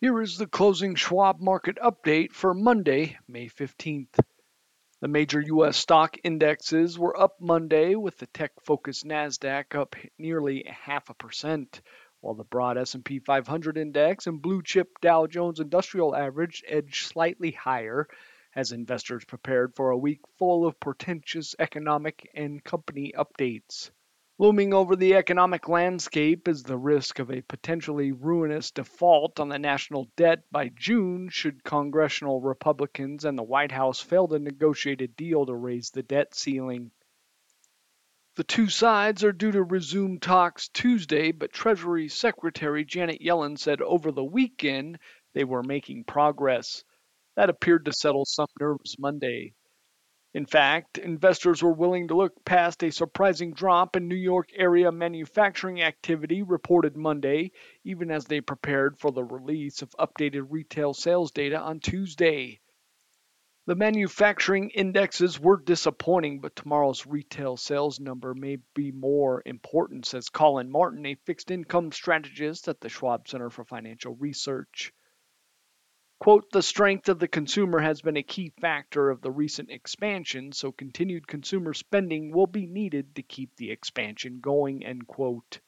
Here is the closing Schwab market update for Monday, May 15th. The major U.S. stock indexes were up Monday, with the tech-focused Nasdaq up nearly half a percent, while the broad S&P 500 index and blue-chip Dow Jones Industrial Average edged slightly higher as investors prepared for a week full of portentous economic and company updates. Looming over the economic landscape is the risk of a potentially ruinous default on the national debt by June should congressional Republicans and the White House fail to negotiate a deal to raise the debt ceiling. The two sides are due to resume talks Tuesday, but Treasury Secretary Janet Yellen said over the weekend they were making progress. That appeared to settle some nerves Monday. In fact, investors were willing to look past a surprising drop in New York area manufacturing activity reported Monday, even as they prepared for the release of updated retail sales data on Tuesday. The manufacturing indexes were disappointing, but tomorrow's retail sales number may be more important, says Colin Martin, a fixed income strategist at the Schwab Center for Financial Research. Quote, the strength of the consumer has been a key factor of the recent expansion, so continued consumer spending will be needed to keep the expansion going, end quote.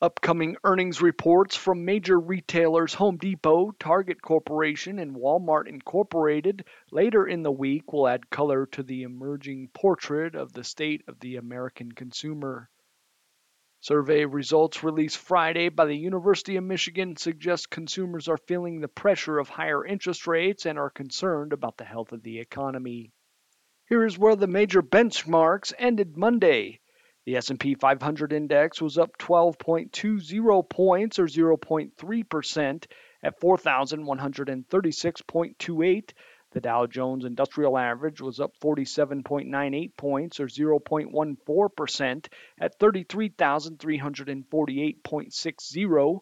Upcoming earnings reports from major retailers Home Depot, Target Corporation, and Walmart Incorporated later in the week will add color to the emerging portrait of the state of the American consumer. Survey results released Friday by the University of Michigan suggest consumers are feeling the pressure of higher interest rates and are concerned about the health of the economy. Here is where the major benchmarks ended Monday. The S&P 500 index was up 12.20 points or 0.3% at 4136.28 the Dow Jones Industrial Average was up 47.98 points or 0.14% at 33,348.60.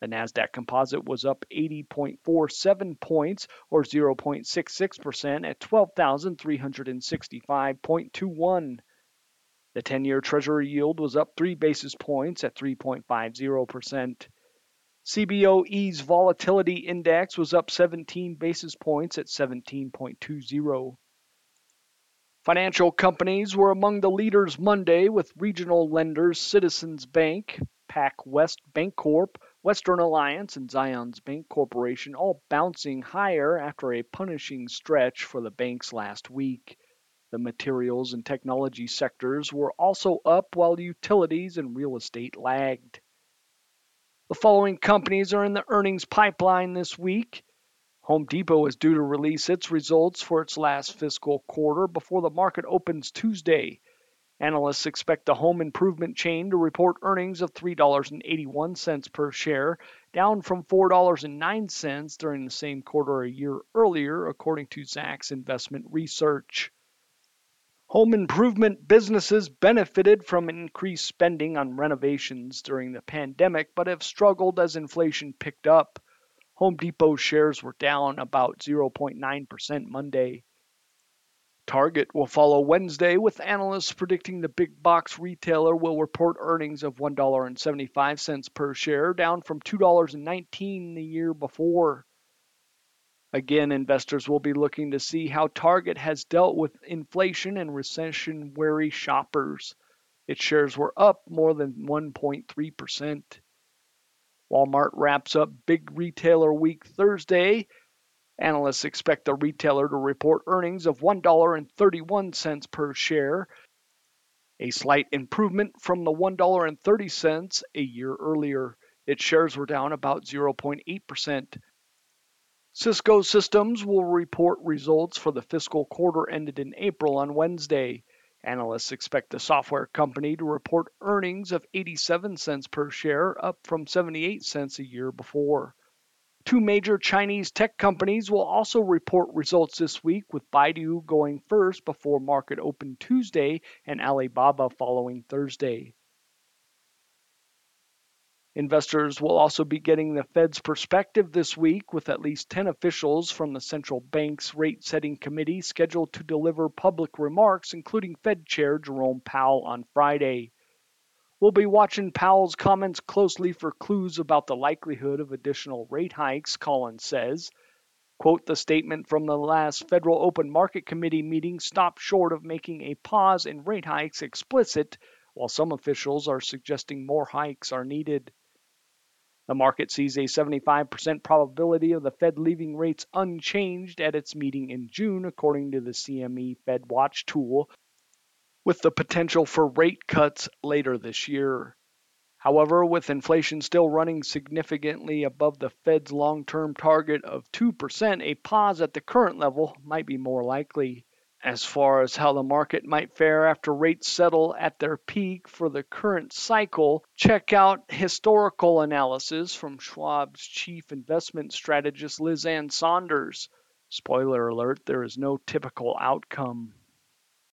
The Nasdaq Composite was up 80.47 points or 0.66% at 12,365.21. The 10-year Treasury yield was up 3 basis points at 3.50%. CBOE's volatility index was up 17 basis points at 17.20. Financial companies were among the leaders Monday with regional lenders Citizens Bank, PacWest Bancorp, Western Alliance, and Zions Bancorporation all bouncing higher after a punishing stretch for the banks last week. The materials and technology sectors were also up while utilities and real estate lagged. The following companies are in the earnings pipeline this week. Home Depot is due to release its results for its last fiscal quarter before the market opens Tuesday. Analysts expect the home improvement chain to report earnings of $3.81 per share, down from $4.09 during the same quarter a year earlier, according to Zacks Investment Research. Home improvement businesses benefited from increased spending on renovations during the pandemic, but have struggled as inflation picked up. Home Depot shares were down about 0.9% Monday. Target will follow Wednesday, with analysts predicting the big box retailer will report earnings of $1.75 per share, down from $2.19 the year before. Again, investors will be looking to see how Target has dealt with inflation and recession wary shoppers. Its shares were up more than 1.3%. Walmart wraps up Big Retailer Week Thursday. Analysts expect the retailer to report earnings of $1.31 per share, a slight improvement from the $1.30 a year earlier. Its shares were down about 0.8%. Cisco Systems will report results for the fiscal quarter ended in April on Wednesday. Analysts expect the software company to report earnings of 87 cents per share, up from 78 cents a year before. Two major Chinese tech companies will also report results this week, with Baidu going first before market open Tuesday and Alibaba following Thursday. Investors will also be getting the Fed's perspective this week, with at least 10 officials from the central bank's rate setting committee scheduled to deliver public remarks, including Fed Chair Jerome Powell on Friday. We'll be watching Powell's comments closely for clues about the likelihood of additional rate hikes, Collins says. Quote, the statement from the last Federal Open Market Committee meeting stopped short of making a pause in rate hikes explicit, while some officials are suggesting more hikes are needed. The market sees a 75% probability of the Fed leaving rates unchanged at its meeting in June, according to the CME Fed Watch tool, with the potential for rate cuts later this year. However, with inflation still running significantly above the Fed's long term target of 2%, a pause at the current level might be more likely. As far as how the market might fare after rates settle at their peak for the current cycle, check out historical analysis from Schwab's chief investment strategist Liz Ann Sonders. Spoiler alert, there is no typical outcome.